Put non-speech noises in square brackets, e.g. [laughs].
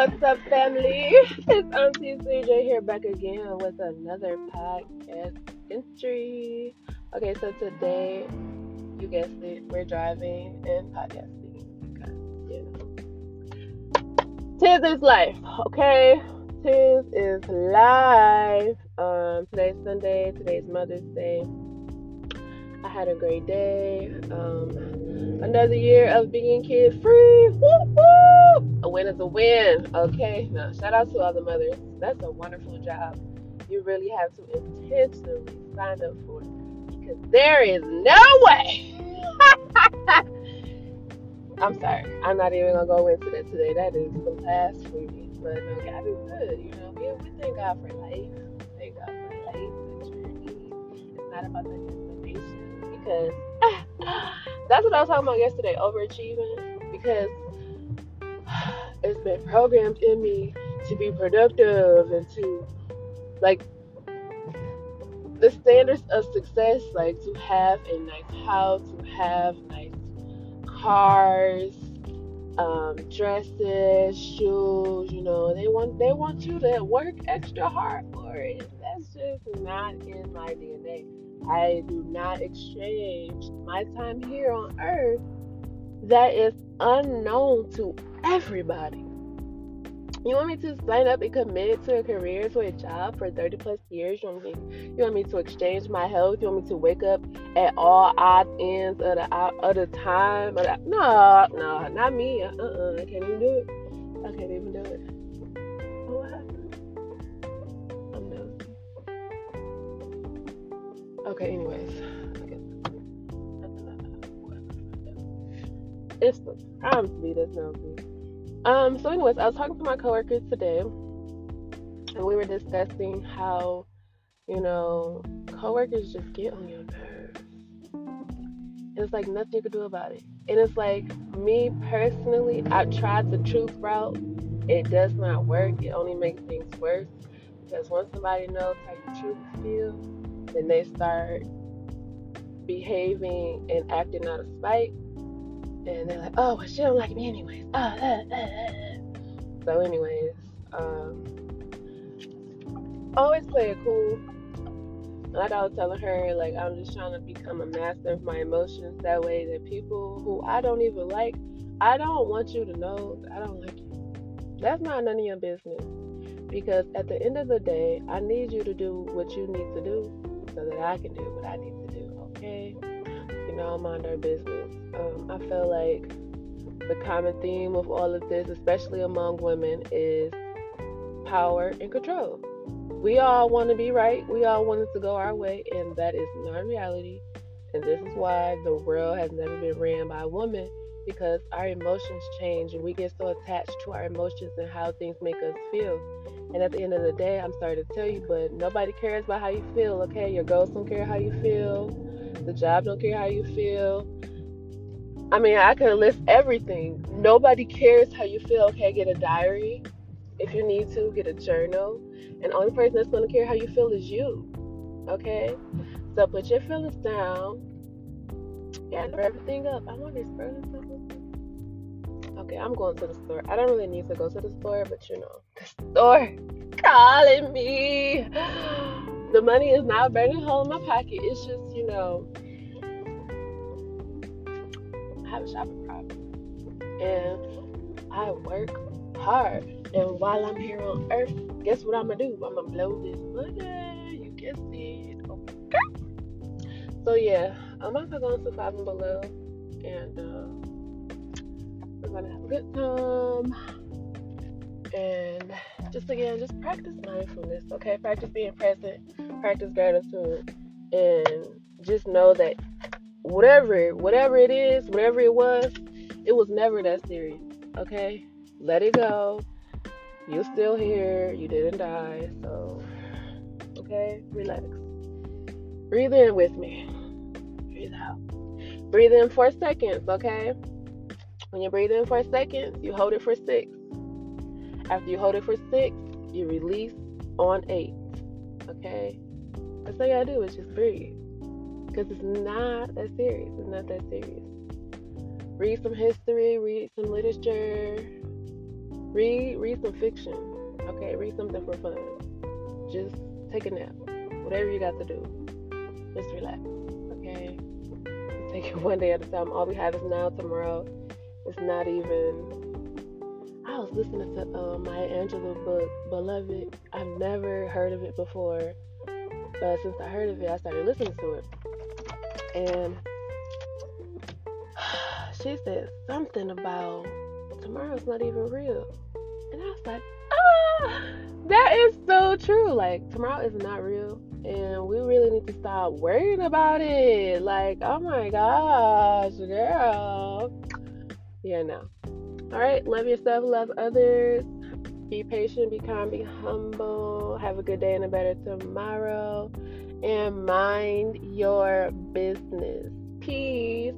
What's up, family? It's Auntie CJ here back again with another podcast entry. Okay, so today, you guessed it, we're driving and podcasting. Because. Tis is life, okay? Tis is life. Um, today's Sunday, today's Mother's Day. I had a great day. Um, another year of being kid free. Is a win. Okay. Now shout out to all the mothers. That's a wonderful job. You really have to intentionally sign up for it because there is no way. [laughs] I'm sorry. I'm not even gonna go into that today. That is blasphemy. But no, God is good. You know, we, we thank God for life. Thank God for life. It's not about the destination because [sighs] that's what I was talking about yesterday overachieving because been programmed in me to be productive and to like the standards of success like to have a nice house to have nice cars um, dresses shoes you know they want they want you to work extra hard for it that's just not in my dna I do not exchange my time here on earth that is unknown to everybody. You want me to sign up and commit to a career, to a job for 30 plus years? You want me, you want me to exchange my health? You want me to wake up at all odd ends of the of the time? Of the, no, no, not me. Uh, uh-uh, I can't even do it. I can't even do it. What happened? Okay, anyways. It's the time to be this nosy. Um, so anyways, I was talking to my coworkers today and we were discussing how, you know, coworkers just get on your nerves. It's like nothing you can do about it. And it's like me personally, I've tried the truth route. It does not work. It only makes things worse. Because once somebody knows how you truly feel, then they start behaving and acting out of spite. And they're like, oh, well, she don't like me anyways. Uh, uh, uh. So, anyways, um, always play it cool. Like I was telling her, like I'm just trying to become a master of my emotions. That way, that people who I don't even like, I don't want you to know I don't like you. That's not none of your business. Because at the end of the day, I need you to do what you need to do so that I can do what I need to do. Okay, know, mind our business. Um, I feel like the common theme of all of this, especially among women, is power and control. We all want to be right. We all want it to go our way, and that is not reality. And this is why the world has never been ran by a woman because our emotions change and we get so attached to our emotions and how things make us feel. And at the end of the day, I'm sorry to tell you, but nobody cares about how you feel, okay? Your girls don't care how you feel. The job don't care how you feel. I mean, I could list everything. Nobody cares how you feel, okay? Get a diary. If you need to, get a journal. And only person that's to care how you feel is you, okay? So put your feelings down. Gather everything up. I want this burning Okay, I'm going to the store. I don't really need to go to the store, but you know, the store calling me. The money is not burning hole in my pocket. It's just, you know, I have a shopping problem. And I work hard. And while I'm here on earth, guess what I'm gonna do? I'm gonna blow this money. You guessed it. Okay. So yeah, I'm also going to five and below. And uh we're gonna have a good time. And just again, just practice mindfulness, okay? Practice being present, practice gratitude, and just know that whatever, whatever it is, whatever it was, it was never that serious, okay? Let it go. You're still here. You didn't die, so okay, relax. Breathe in with me. Breathe out. Breathe in for seconds, okay? When you breathe in for seconds, you hold it for six. After you hold it for six, you release on eight. Okay? That's all you gotta do is just breathe. Because it's not that serious. It's not that serious. Read some history, read some literature, Read read some fiction. Okay, read something for fun. Just take a nap. Whatever you got to do. Just relax. Okay? Take it [laughs] one day at a time. All we have is now, tomorrow. It's not even I was listening to uh, Maya Angelou book, Beloved. I've never heard of it before, but since I heard of it, I started listening to it. And [sighs] she said something about tomorrow's not even real. And I was like, ah, that is so true. Like, tomorrow is not real. And we really need to stop worrying about it. Like, oh my gosh, girl. Yeah, no. All right, love yourself, love others. Be patient, be calm, be humble. Have a good day and a better tomorrow. And mind your business. Peace.